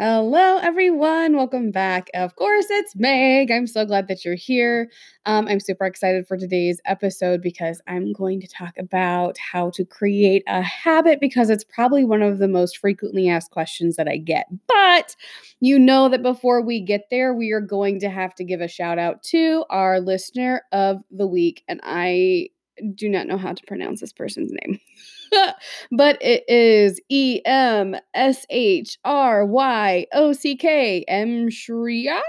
Hello, everyone. Welcome back. Of course, it's Meg. I'm so glad that you're here. Um, I'm super excited for today's episode because I'm going to talk about how to create a habit because it's probably one of the most frequently asked questions that I get. But you know that before we get there, we are going to have to give a shout out to our listener of the week. And I do not know how to pronounce this person's name. but it is E M S H R Y O C K M Shriak.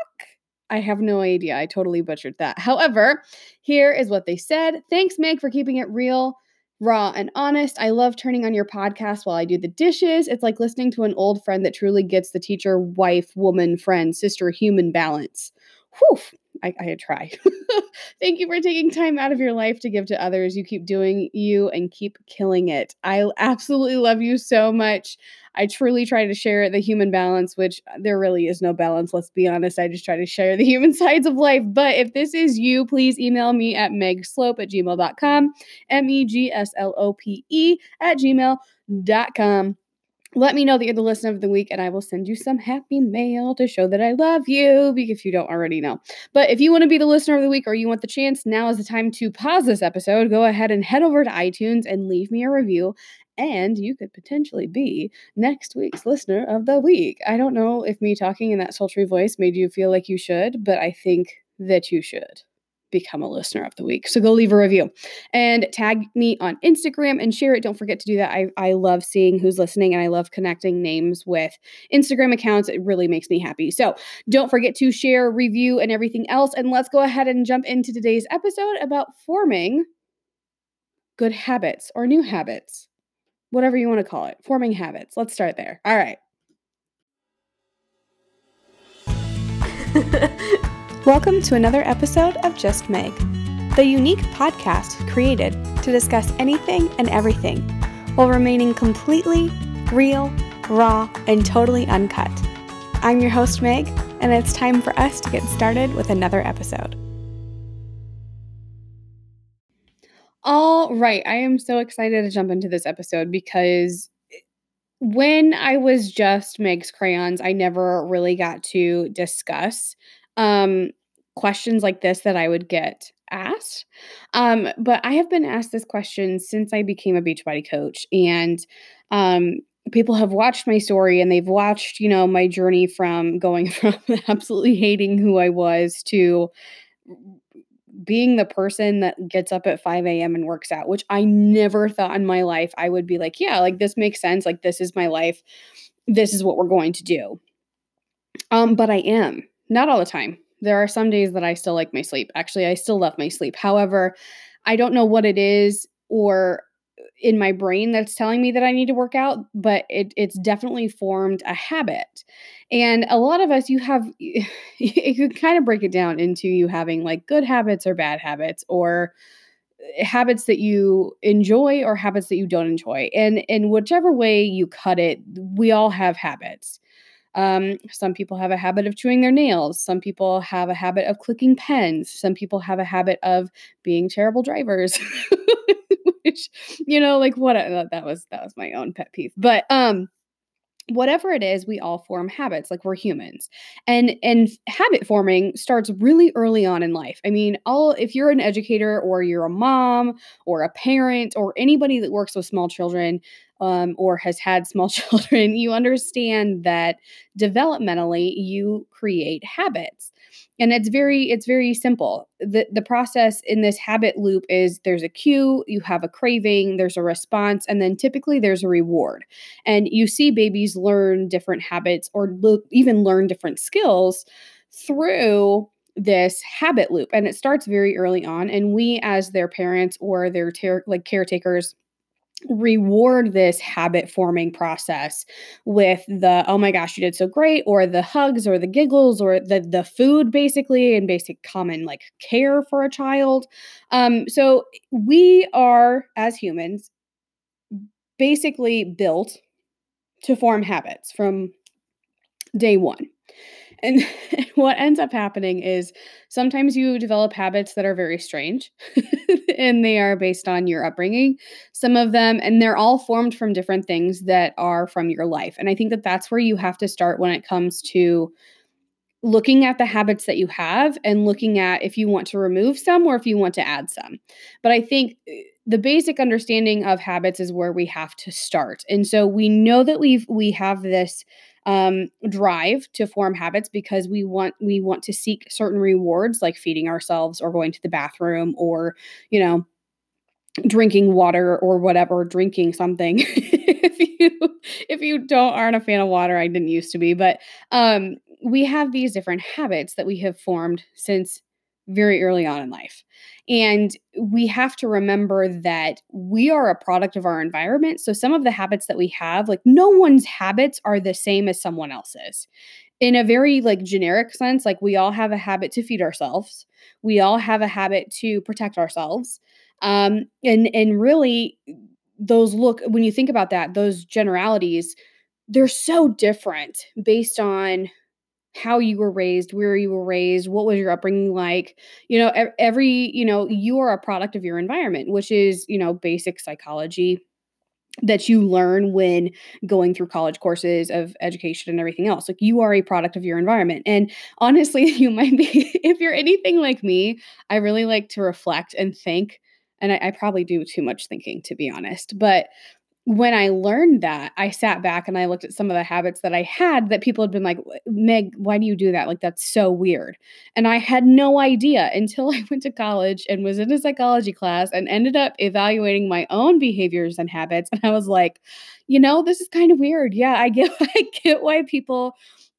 I have no idea. I totally butchered that. However, here is what they said. Thanks, Meg, for keeping it real, raw, and honest. I love turning on your podcast while I do the dishes. It's like listening to an old friend that truly gets the teacher, wife, woman, friend, sister, human balance. Whew. I, I try. Thank you for taking time out of your life to give to others. You keep doing you and keep killing it. I absolutely love you so much. I truly try to share the human balance, which uh, there really is no balance, let's be honest. I just try to share the human sides of life. But if this is you, please email me at megslope at gmail.com, M E G S L O P E at gmail.com let me know that you're the listener of the week and I will send you some happy mail to show that I love you if you don't already know. But if you want to be the listener of the week or you want the chance, now is the time to pause this episode. Go ahead and head over to iTunes and leave me a review. And you could potentially be next week's listener of the week. I don't know if me talking in that sultry voice made you feel like you should, but I think that you should become a listener of the week. So go leave a review and tag me on Instagram and share it. Don't forget to do that. I, I love seeing who's listening and I love connecting names with Instagram accounts. It really makes me happy. So don't forget to share, review, and everything else. And let's go ahead and jump into today's episode about forming good habits or new habits, whatever you want to call it, forming habits. Let's start there. All right. Welcome to another episode of Just Meg, the unique podcast created to discuss anything and everything while remaining completely real, raw, and totally uncut. I'm your host, Meg, and it's time for us to get started with another episode. All right. I am so excited to jump into this episode because when I was just Meg's Crayons, I never really got to discuss um, questions like this that I would get asked. Um, but I have been asked this question since I became a Beachbody coach. And um, people have watched my story and they've watched, you know, my journey from going from absolutely hating who I was to being the person that gets up at 5 a.m. and works out, which I never thought in my life I would be like, yeah, like this makes sense. Like this is my life. This is what we're going to do. Um, but I am not all the time. There are some days that I still like my sleep. Actually, I still love my sleep. However, I don't know what it is or uh, in my brain that's telling me that I need to work out, but it, it's definitely formed a habit. And a lot of us, you have, you could kind of break it down into you having like good habits or bad habits or uh, habits that you enjoy or habits that you don't enjoy. And in whichever way you cut it, we all have habits. Um, some people have a habit of chewing their nails. Some people have a habit of clicking pens. Some people have a habit of being terrible drivers. Which, you know, like what uh, that was that was my own pet peeve. But um whatever it is we all form habits like we're humans and and habit forming starts really early on in life i mean all if you're an educator or you're a mom or a parent or anybody that works with small children um, or has had small children, you understand that developmentally you create habits. And it's very it's very simple. The the process in this habit loop is there's a cue, you have a craving, there's a response, and then typically there's a reward. And you see babies learn different habits or even learn different skills through this habit loop and it starts very early on and we as their parents or their ter- like caretakers reward this habit forming process with the oh my gosh you did so great or the hugs or the giggles or the the food basically and basic common like care for a child. Um so we are as humans basically built to form habits from day 1 And what ends up happening is sometimes you develop habits that are very strange and they are based on your upbringing, some of them, and they're all formed from different things that are from your life. And I think that that's where you have to start when it comes to looking at the habits that you have and looking at if you want to remove some or if you want to add some. But I think eh, the basic understanding of habits is where we have to start. And so we know that we've we have this um, drive to form habits because we want we want to seek certain rewards like feeding ourselves or going to the bathroom or you know drinking water or whatever drinking something. If you if you don't aren't a fan of water i didn't used to be but um we have these different habits that we have formed since very early on in life. And we have to remember that we are a product of our environment. So some of the habits that we have, like no one's habits are the same as someone else's. In a very like generic sense, like we all have a habit to feed ourselves. We all have a habit to protect ourselves. Um and and really those look when you think about that, those generalities, they're so different based on how you were raised, where you were raised, what was your upbringing like. You know, every, you know, you are a product of your environment, which is, you know, basic psychology that you learn when going through college courses of education and everything else. Like you are a product of your environment. And honestly, you might be, if you're anything like me, I really like to reflect and think. And I, I probably do too much thinking, to be honest. But when I learned that, I sat back and I looked at some of the habits that I had that people had been like, Meg, why do you do that? Like, that's so weird. And I had no idea until I went to college and was in a psychology class and ended up evaluating my own behaviors and habits. And I was like, you know, this is kind of weird. Yeah, I get, I get why people.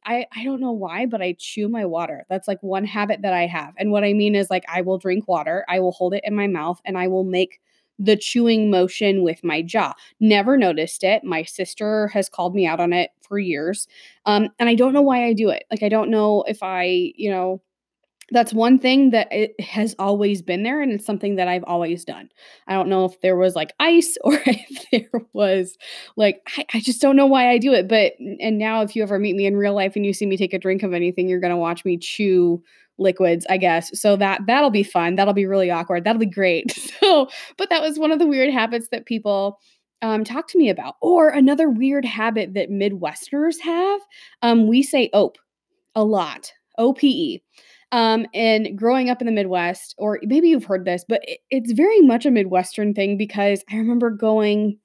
I, I don't know why, but I chew my water. That's like one habit that I have. And what I mean is like I will drink water, I will hold it in my mouth, and I will make the chewing motion with my jaw. Never noticed it. My sister has called me out on it for years. Um, and I don't know why I do it. Like, I don't know if I, you know, that's one thing that it has always been there and it's something that I've always done. I don't know if there was like ice or if there was like I, I, just don't know why I do it. But and now if you ever meet me in real life and you see me take a drink of anything, you're gonna watch me chew liquids, I guess. So that that'll be fun. That'll be really awkward. That'll be great. So, but that was one of the weird habits that people um, talk to me about. Or another weird habit that Midwesterners have. Um, we say ope a lot. O P E. Um, and growing up in the Midwest, or maybe you've heard this, but it, it's very much a Midwestern thing because I remember going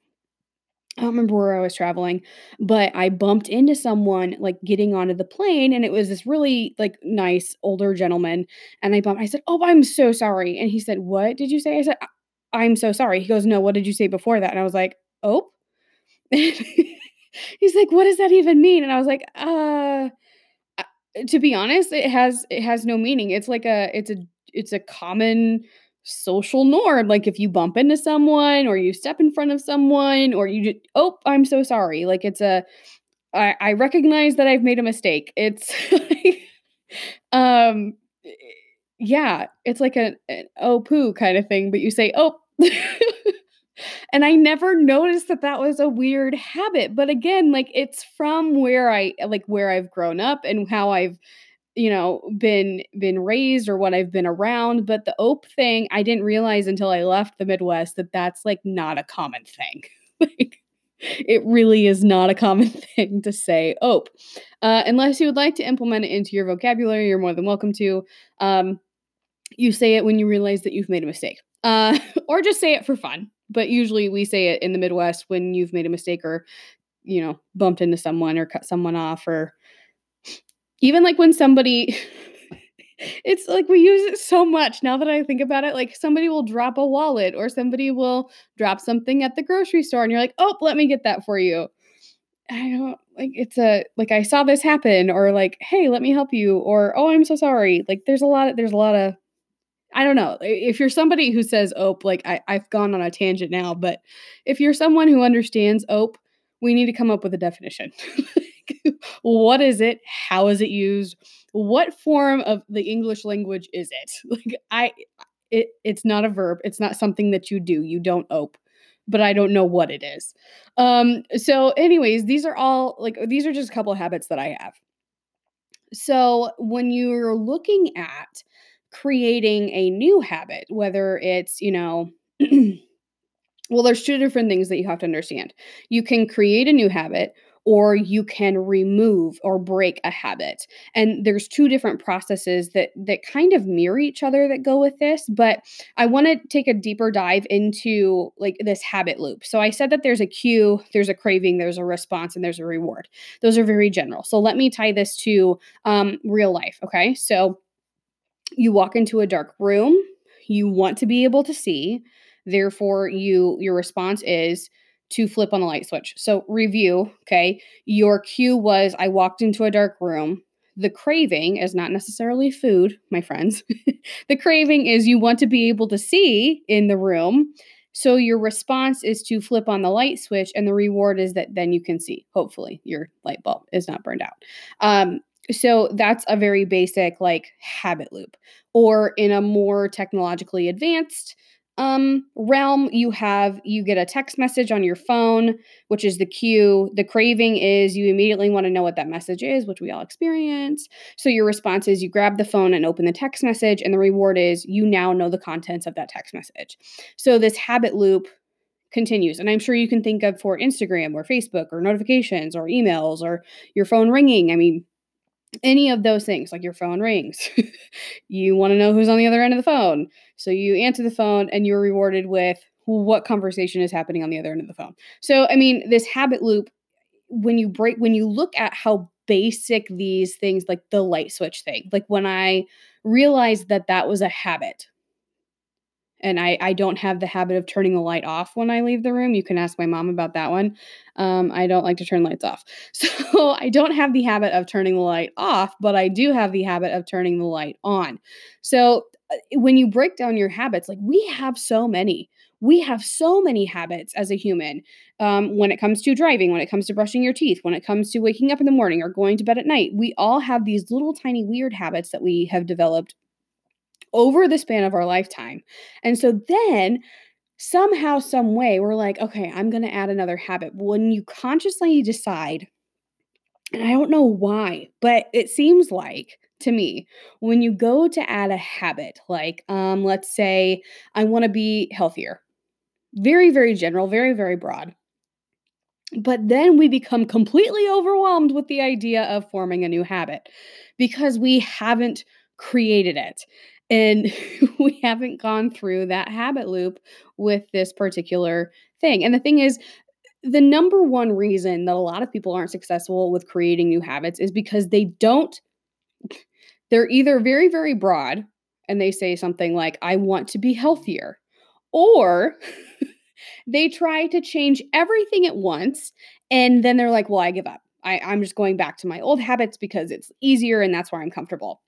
I don't remember where I was traveling, but I bumped into someone like getting onto the plane, and it was this really like nice older gentleman. And I bumped. I said, "Oh, I'm so sorry." And he said, "What did you say?" I said, "I'm so sorry." He goes, "No, what did you say before that?" And I was like, "Oh." He's like, "What does that even mean?" And I was like, "Uh." To be honest, it has it has no meaning. It's like a it's a it's a common social norm. Like if you bump into someone or you step in front of someone or you just, oh, I'm so sorry. Like it's a, I, I recognize that I've made a mistake. It's, um, yeah, it's like a, an oh poo kind of thing, but you say, oh, and I never noticed that that was a weird habit. But again, like it's from where I, like where I've grown up and how I've, you know been been raised or what i've been around but the ope thing i didn't realize until i left the midwest that that's like not a common thing. Like it really is not a common thing to say ope. Uh, unless you would like to implement it into your vocabulary you're more than welcome to. Um, you say it when you realize that you've made a mistake. Uh, or just say it for fun but usually we say it in the midwest when you've made a mistake or you know bumped into someone or cut someone off or even like when somebody it's like we use it so much now that I think about it. Like somebody will drop a wallet or somebody will drop something at the grocery store and you're like, oh, let me get that for you. I don't like it's a like I saw this happen or like, hey, let me help you or oh, I'm so sorry. Like there's a lot of there's a lot of I don't know. If you're somebody who says ope, like I, I've gone on a tangent now, but if you're someone who understands ope, we need to come up with a definition. what is it? How is it used? What form of the English language is it? Like I it it's not a verb. It's not something that you do. You don't ope. But I don't know what it is. Um so anyways, these are all like these are just a couple habits that I have. So, when you're looking at creating a new habit, whether it's, you know, well, there's two different things that you have to understand. You can create a new habit or you can remove or break a habit. And there's two different processes that that kind of mirror each other that go with this, but I want to take a deeper dive into like this habit loop. So I said that there's a cue, there's a craving, there's a response, and there's a reward. Those are very general. So let me tie this to um, real life. Okay, so you walk into a dark room, you want to be able to see, therefore you your response is to flip on the light switch. So, review, okay? Your cue was I walked into a dark room. The craving is not necessarily food, my friends. the craving is you want to be able to see in the room. So, your response is to flip on the light switch, and the reward is that then you can see. Hopefully, your light bulb is not burned out. Um, so that's a very basic like habit loop. Or in a more technologically advanced um realm you have you get a text message on your phone which is the cue. The craving is you immediately want to know what that message is which we all experience. So your response is you grab the phone and open the text message and the reward is you now know the contents of that text message. So this habit loop continues and i'm sure you can think of for instagram or facebook or notifications or emails or your phone ringing. I mean any of those things like your phone rings. You want to know who's on the other end of the phone so you answer the phone and you're rewarded with what conversation is happening on the other end of the phone. So i mean this habit loop when you break when you look at how basic these things like the light switch thing like when i realized that that was a habit and I, I don't have the habit of turning the light off when I leave the room. You can ask my mom about that one. Um, I don't like to turn lights off. So I don't have the habit of turning the light off, but I do have the habit of turning the light on. So uh, when you break down your habits, like we have so many. We have so many habits as a human um, when it comes to driving, when it comes to brushing your teeth, when it comes to waking up in the morning or going to bed at night. We all have these little tiny weird habits that we have developed over the span of our lifetime. And so then somehow, some way, we're like, okay, I'm going to add another habit. When you consciously decide, and I don't know why, but it seems like to me when you go to add a habit, like um, let's say I want to be healthier, very, very general, very, very broad. But then we become completely overwhelmed with the idea of forming a new habit because we haven't created it. And we haven't gone through that habit loop with this particular thing. And the thing is, the number one reason that a lot of people aren't successful with creating new habits is because they don't, they're either very, very broad and they say something like, I want to be healthier, or they try to change everything at once and then they're like, well, I give up. I, I'm just going back to my old habits because it's easier and that's where I'm comfortable.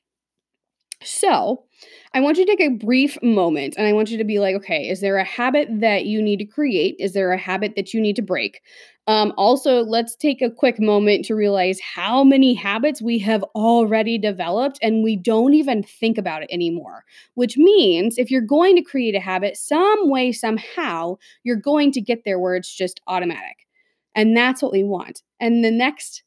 So, I want you to take a brief moment and I want you to be like, okay, is there a habit that you need to create? Is there a habit that you need to break? Um, also, let's take a quick moment to realize how many habits we have already developed and we don't even think about it anymore. Which means if you're going to create a habit, some way, somehow, you're going to get there where it's just automatic. And that's what we want. And the next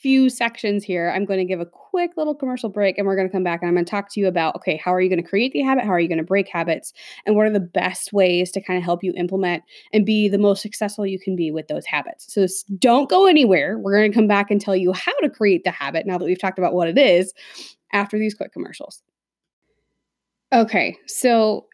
few sections here, I'm going to give a quick little commercial break and we're going to come back and I'm going to talk to you about okay, how are you going to create the habit? How are you going to break habits? And what are the best ways to kind of help you implement and be the most successful you can be with those habits? So don't go anywhere. We're going to come back and tell you how to create the habit now that we've talked about what it is after these quick commercials. Okay, so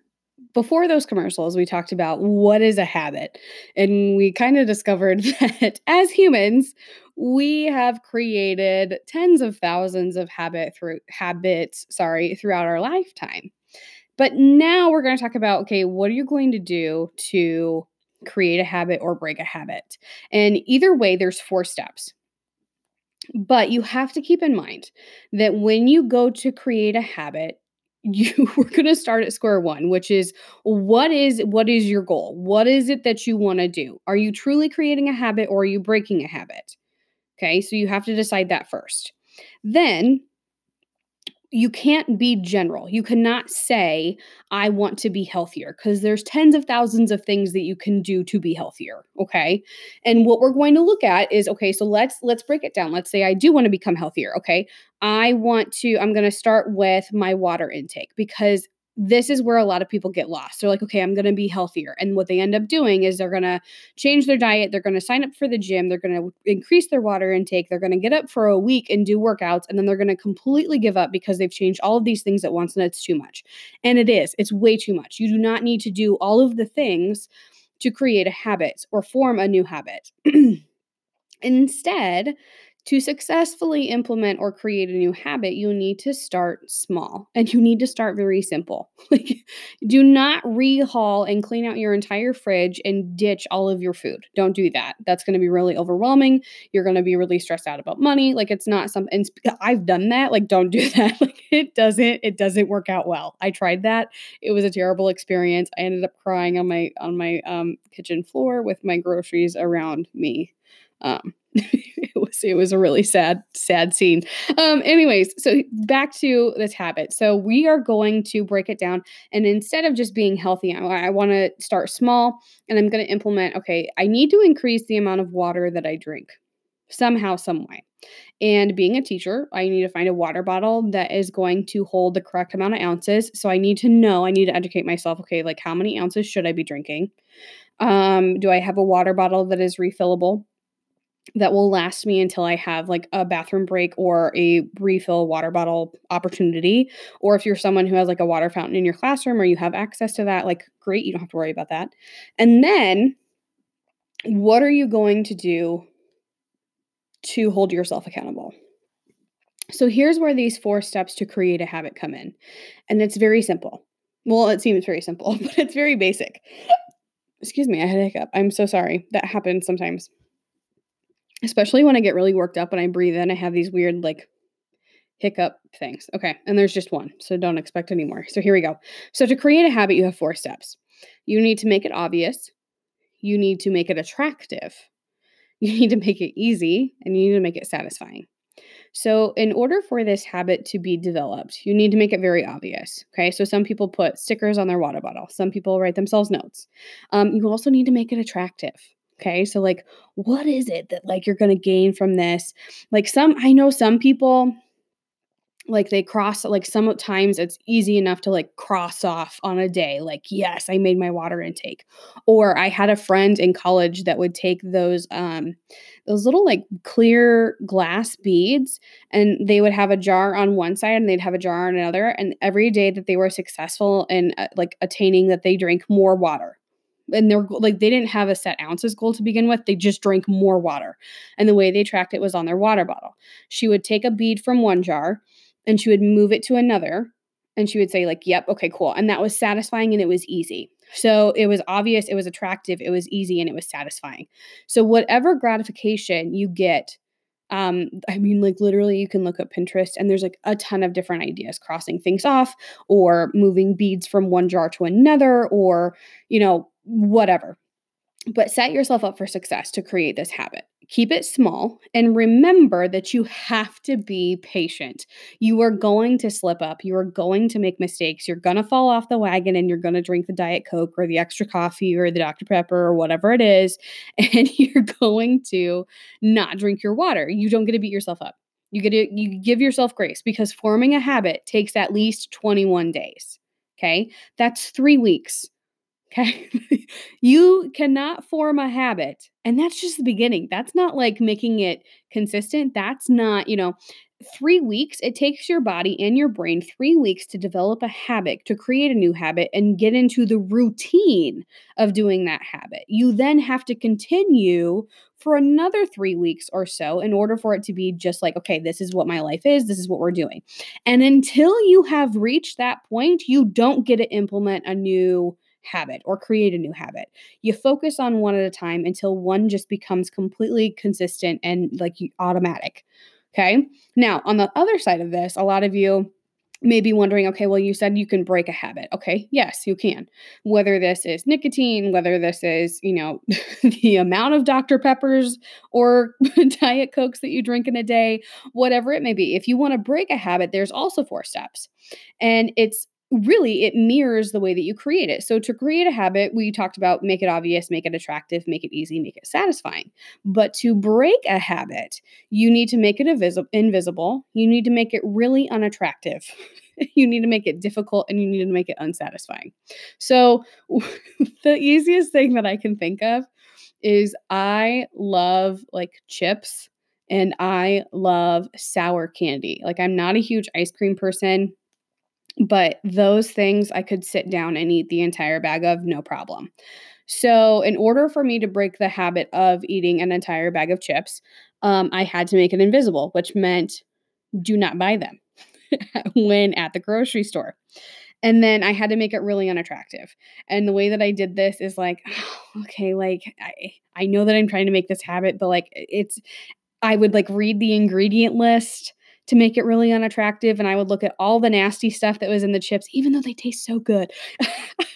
before those commercials, we talked about what is a habit. And we kind of discovered that as humans, we have created tens of thousands of habit through habits, sorry, throughout our lifetime. But now we're going to talk about okay, what are you going to do to create a habit or break a habit? And either way, there's four steps. But you have to keep in mind that when you go to create a habit, you we're going to start at square one which is what is what is your goal what is it that you want to do are you truly creating a habit or are you breaking a habit Okay, so you have to decide that first. Then, you can't be general. You cannot say, I want to be healthier, because there's tens of thousands of things that you can do to be healthier. Okay. And what we're going to look at is okay, so let's let's break it down. Let's say I do want to become healthier. Okay. I want to, I'm going to start with my water intake because this is where a lot of people get lost. They're like, okay, I'm going to be healthier. And what they end up doing is they're going to change their diet. They're going to sign up for the gym. They're going to increase their water intake. They're going to get up for a week and do workouts. And then they're going to completely give up because they've changed all of these things at once and it's too much. And it is, it's way too much. You do not need to do all of the things to create a habit or form a new habit. Instead, to successfully implement or create a new habit, you need to start small and you need to start very simple. Like, do not rehaul and clean out your entire fridge and ditch all of your food. Don't do that. That's going to be really overwhelming. You're going to be really stressed out about money. Like, it's not something I've done that. Like, don't do that. Like, it doesn't, it doesn't work out well. I tried that. It was a terrible experience. I ended up crying on my, on my um, kitchen floor with my groceries around me. Um, it was it was a really sad sad scene. Um anyways, so back to this habit. So we are going to break it down and instead of just being healthy, I, I want to start small and I'm going to implement okay, I need to increase the amount of water that I drink somehow some way. And being a teacher, I need to find a water bottle that is going to hold the correct amount of ounces. So I need to know, I need to educate myself, okay, like how many ounces should I be drinking? Um, do I have a water bottle that is refillable? That will last me until I have like a bathroom break or a refill water bottle opportunity. Or if you're someone who has like a water fountain in your classroom or you have access to that, like great, you don't have to worry about that. And then what are you going to do to hold yourself accountable? So here's where these four steps to create a habit come in. And it's very simple. Well, it seems very simple, but it's very basic. Excuse me, I had a hiccup. I'm so sorry. That happens sometimes especially when I get really worked up and I breathe in, I have these weird like hiccup things. Okay, and there's just one, so don't expect any more. So here we go. So to create a habit, you have four steps. You need to make it obvious, you need to make it attractive, you need to make it easy, and you need to make it satisfying. So, in order for this habit to be developed, you need to make it very obvious. Okay. So, some people put stickers on their water bottle, some people write themselves notes. Um, you also need to make it attractive. Okay. So, like, what is it that, like, you're going to gain from this? Like, some, I know some people, like they cross like sometimes it's easy enough to like cross off on a day like yes i made my water intake or i had a friend in college that would take those um those little like clear glass beads and they would have a jar on one side and they'd have a jar on another and every day that they were successful in uh, like attaining that they drank more water and they're like they didn't have a set ounces goal to begin with they just drank more water. And the way they tracked it was on their water bottle. She would take a bead from one jar and she would move it to another and she would say like yep okay cool. And that was satisfying and it was easy. So it was obvious it was attractive it was easy and it was satisfying. So whatever gratification you get um i mean like literally you can look up pinterest and there's like a ton of different ideas crossing things off or moving beads from one jar to another or you know whatever. But set yourself up for success to create this habit. Keep it small and remember that you have to be patient. You are going to slip up. You are going to make mistakes. You're going to fall off the wagon and you're going to drink the Diet Coke or the extra coffee or the Dr. Pepper or whatever it is. And you're going to not drink your water. You don't get to beat yourself up. You get to you give yourself grace because forming a habit takes at least 21 days. Okay. That's three weeks. Okay. you cannot form a habit. And that's just the beginning. That's not like making it consistent. That's not, you know, three weeks. It takes your body and your brain three weeks to develop a habit, to create a new habit, and get into the routine of doing that habit. You then have to continue for another three weeks or so in order for it to be just like, okay, this is what my life is. This is what we're doing. And until you have reached that point, you don't get to implement a new habit or create a new habit. You focus on one at a time until one just becomes completely consistent and like automatic. Okay. Now, on the other side of this, a lot of you may be wondering, okay, well, you said you can break a habit. Okay, yes, you can. Whether this is nicotine, whether this is, you know, the amount of Dr. Peppers or Diet Cokes that you drink in a day, whatever it may be. If you want to break a habit, there's also four steps. And it's really it mirrors the way that you create it. So to create a habit, we talked about make it obvious, make it attractive, make it easy, make it satisfying. But to break a habit, you need to make it invisible, invisible. You need to make it really unattractive. you need to make it difficult and you need to make it unsatisfying. So the easiest thing that I can think of is I love like chips and I love sour candy. Like I'm not a huge ice cream person but those things I could sit down and eat the entire bag of, no problem. So, in order for me to break the habit of eating an entire bag of chips, um, I had to make it invisible, which meant do not buy them when at the grocery store. And then I had to make it really unattractive. And the way that I did this is like, okay, like I, I know that I'm trying to make this habit, but like it's, I would like read the ingredient list to make it really unattractive. And I would look at all the nasty stuff that was in the chips, even though they taste so good.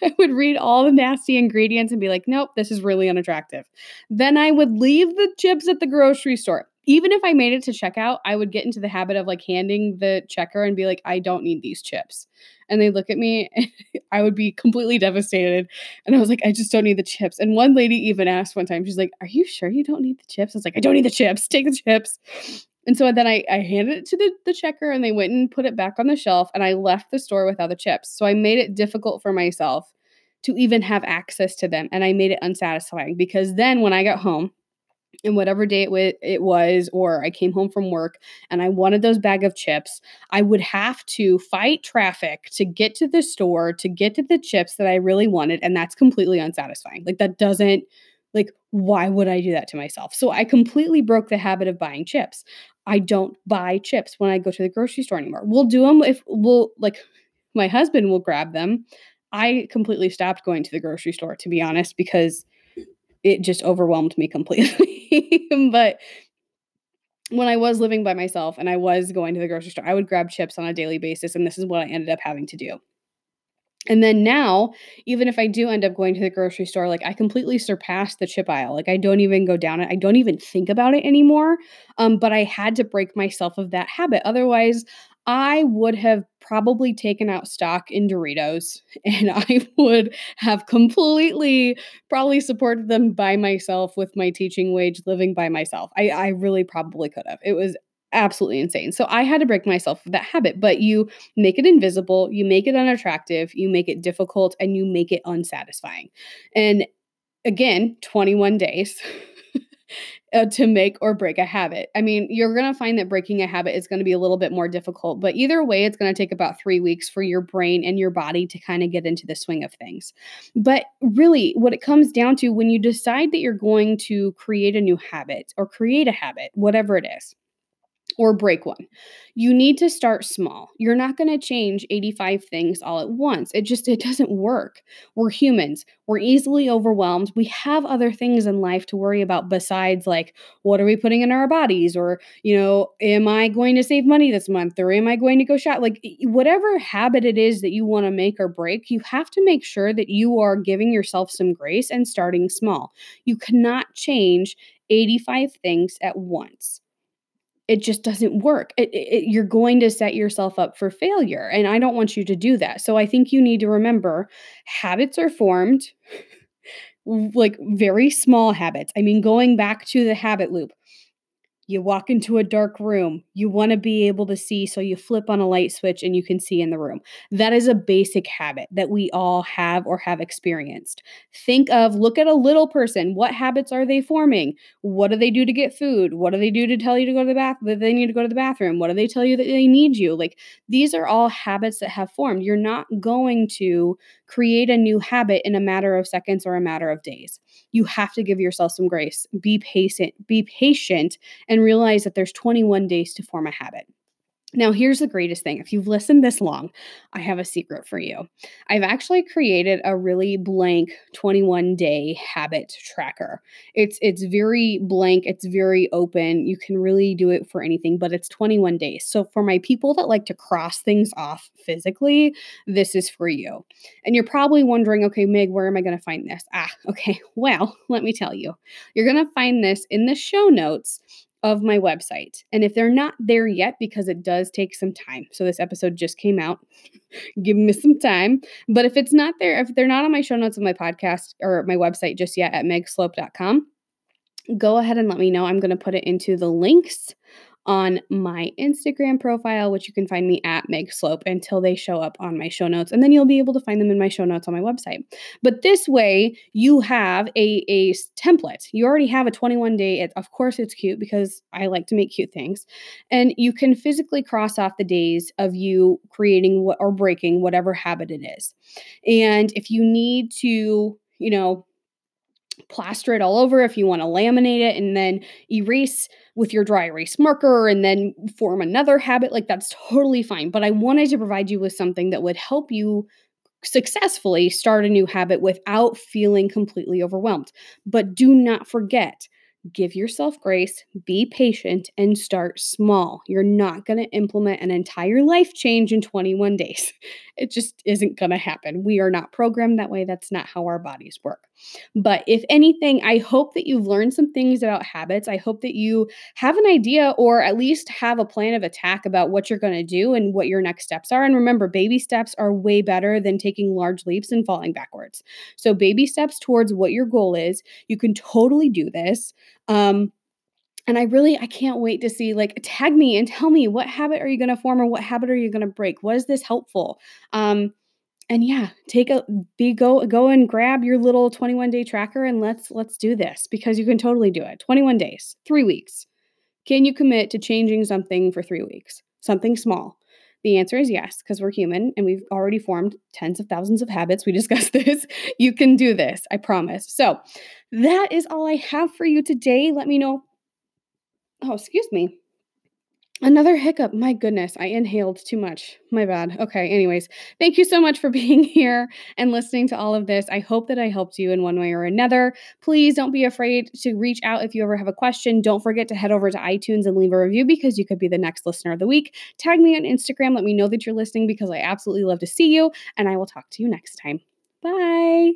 I would read all the nasty ingredients and be like, nope, this is really unattractive. Then I would leave the chips at the grocery store. Even if I made it to checkout, I would get into the habit of like handing the checker and be like, I don't need these chips. And they look at me, I would be completely devastated. And I was like, I just don't need the chips. And one lady even asked one time, she's like, Are you sure you don't need the chips? I was like, I don't need the chips. Take the chips. And so then I, I handed it to the, the checker and they went and put it back on the shelf and I left the store without the chips. So I made it difficult for myself to even have access to them and I made it unsatisfying because then when I got home and whatever day it, w- it was or I came home from work and I wanted those bag of chips, I would have to fight traffic to get to the store to get to the chips that I really wanted and that's completely unsatisfying. Like that doesn't like, why would I do that to myself? So I completely broke the habit of buying chips. I don't buy chips when I go to the grocery store anymore. We'll do them if we'll, like, my husband will grab them. I completely stopped going to the grocery store, to be honest, because it just overwhelmed me completely. but when I was living by myself and I was going to the grocery store, I would grab chips on a daily basis. And this is what I ended up having to do. And then now, even if I do end up going to the grocery store, like I completely surpassed the chip aisle. Like I don't even go down it. I don't even think about it anymore. Um, but I had to break myself of that habit. Otherwise, I would have probably taken out stock in Doritos and I would have completely probably supported them by myself with my teaching wage living by myself. I, I really probably could have. It was absolutely insane. So I had to break myself of that habit, but you make it invisible, you make it unattractive, you make it difficult, and you make it unsatisfying. And again, 21 days. uh, to make or break a habit. I mean, you're going to find that breaking a habit is going to be a little bit more difficult, but either way, it's going to take about three weeks for your brain and your body to kind of get into the swing of things. But really, what it comes down to when you decide that you're going to create a new habit or create a habit, whatever it is, or break one. You need to start small. You're not going to change 85 things all at once. It just it doesn't work. We're humans. We're easily overwhelmed. We have other things in life to worry about besides like what are we putting in our bodies or, you know, am I going to save money this month or am I going to go shop? Like whatever habit it is that you want to make or break, you have to make sure that you are giving yourself some grace and starting small. You cannot change 85 things at once it just doesn't work. It, it, you're going to set yourself up for failure. And I don't want you to do that. So I think you need to remember habits are formed like very small habits. I mean, going back to the habit loop, you walk into a dark room. You want to be able to see, so you flip on a light switch and you can see in the room. That is a basic habit that we all have or have experienced. Think of, look at a little person. What habits are they forming? What do they do to get food? What do they do to tell you to go to the bath? That they need to go to the bathroom? What do they tell you that they need you? Like these are all habits that have formed. You're not going to create a new habit in a matter of seconds or a matter of days. You have to give yourself some grace. Be patient, be patient and realize that there's 21 days to form a habit. Now, here's the greatest thing. If you've listened this long, I have a secret for you. I've actually created a really blank 21 day habit tracker. It's it's very blank, it's very open. You can really do it for anything, but it's 21 days. So for my people that like to cross things off physically, this is for you. And you're probably wondering, okay, Meg, where am I going to find this? Ah, okay. Well, let me tell you. You're going to find this in the show notes of my website. And if they're not there yet, because it does take some time, so this episode just came out, give me some time. But if it's not there, if they're not on my show notes of my podcast or my website just yet at megslope.com, go ahead and let me know. I'm going to put it into the links on my Instagram profile, which you can find me at Meg Slope until they show up on my show notes. And then you'll be able to find them in my show notes on my website. But this way, you have a, a template. You already have a 21 day. It, of course, it's cute because I like to make cute things. And you can physically cross off the days of you creating what, or breaking whatever habit it is. And if you need to, you know, plaster it all over if you want to laminate it and then erase with your dry erase marker and then form another habit like that's totally fine but i wanted to provide you with something that would help you successfully start a new habit without feeling completely overwhelmed but do not forget give yourself grace, be patient, and start small. You're not going to implement an entire life change in 21 days. It just isn't going to happen. We are not programmed that way. That's not how our bodies work. But if anything, I hope that you've learned some things about habits. I hope that you have an idea or at least have a plan of attack about what you're going to do and what your next steps are. And remember, baby steps are way better than taking large leaps and falling backwards. So, baby steps towards what your goal is. You can totally do this. Um, and I really I can't wait to see like tag me and tell me what habit are you going to form or what habit are you going to break? was this helpful? Um, and yeah, take a be go go and grab your little 21 day tracker and let's let's do this because you can totally do it. 21 days, 3 weeks. Can you commit to changing something for 3 weeks? Something small. The answer is yes, because we're human and we've already formed tens of thousands of habits. We discussed this. You can do this, I promise. So, that is all I have for you today. Let me know. Oh, excuse me. Another hiccup. My goodness, I inhaled too much. My bad. Okay, anyways, thank you so much for being here and listening to all of this. I hope that I helped you in one way or another. Please don't be afraid to reach out if you ever have a question. Don't forget to head over to iTunes and leave a review because you could be the next listener of the week. Tag me on Instagram. Let me know that you're listening because I absolutely love to see you. And I will talk to you next time. Bye.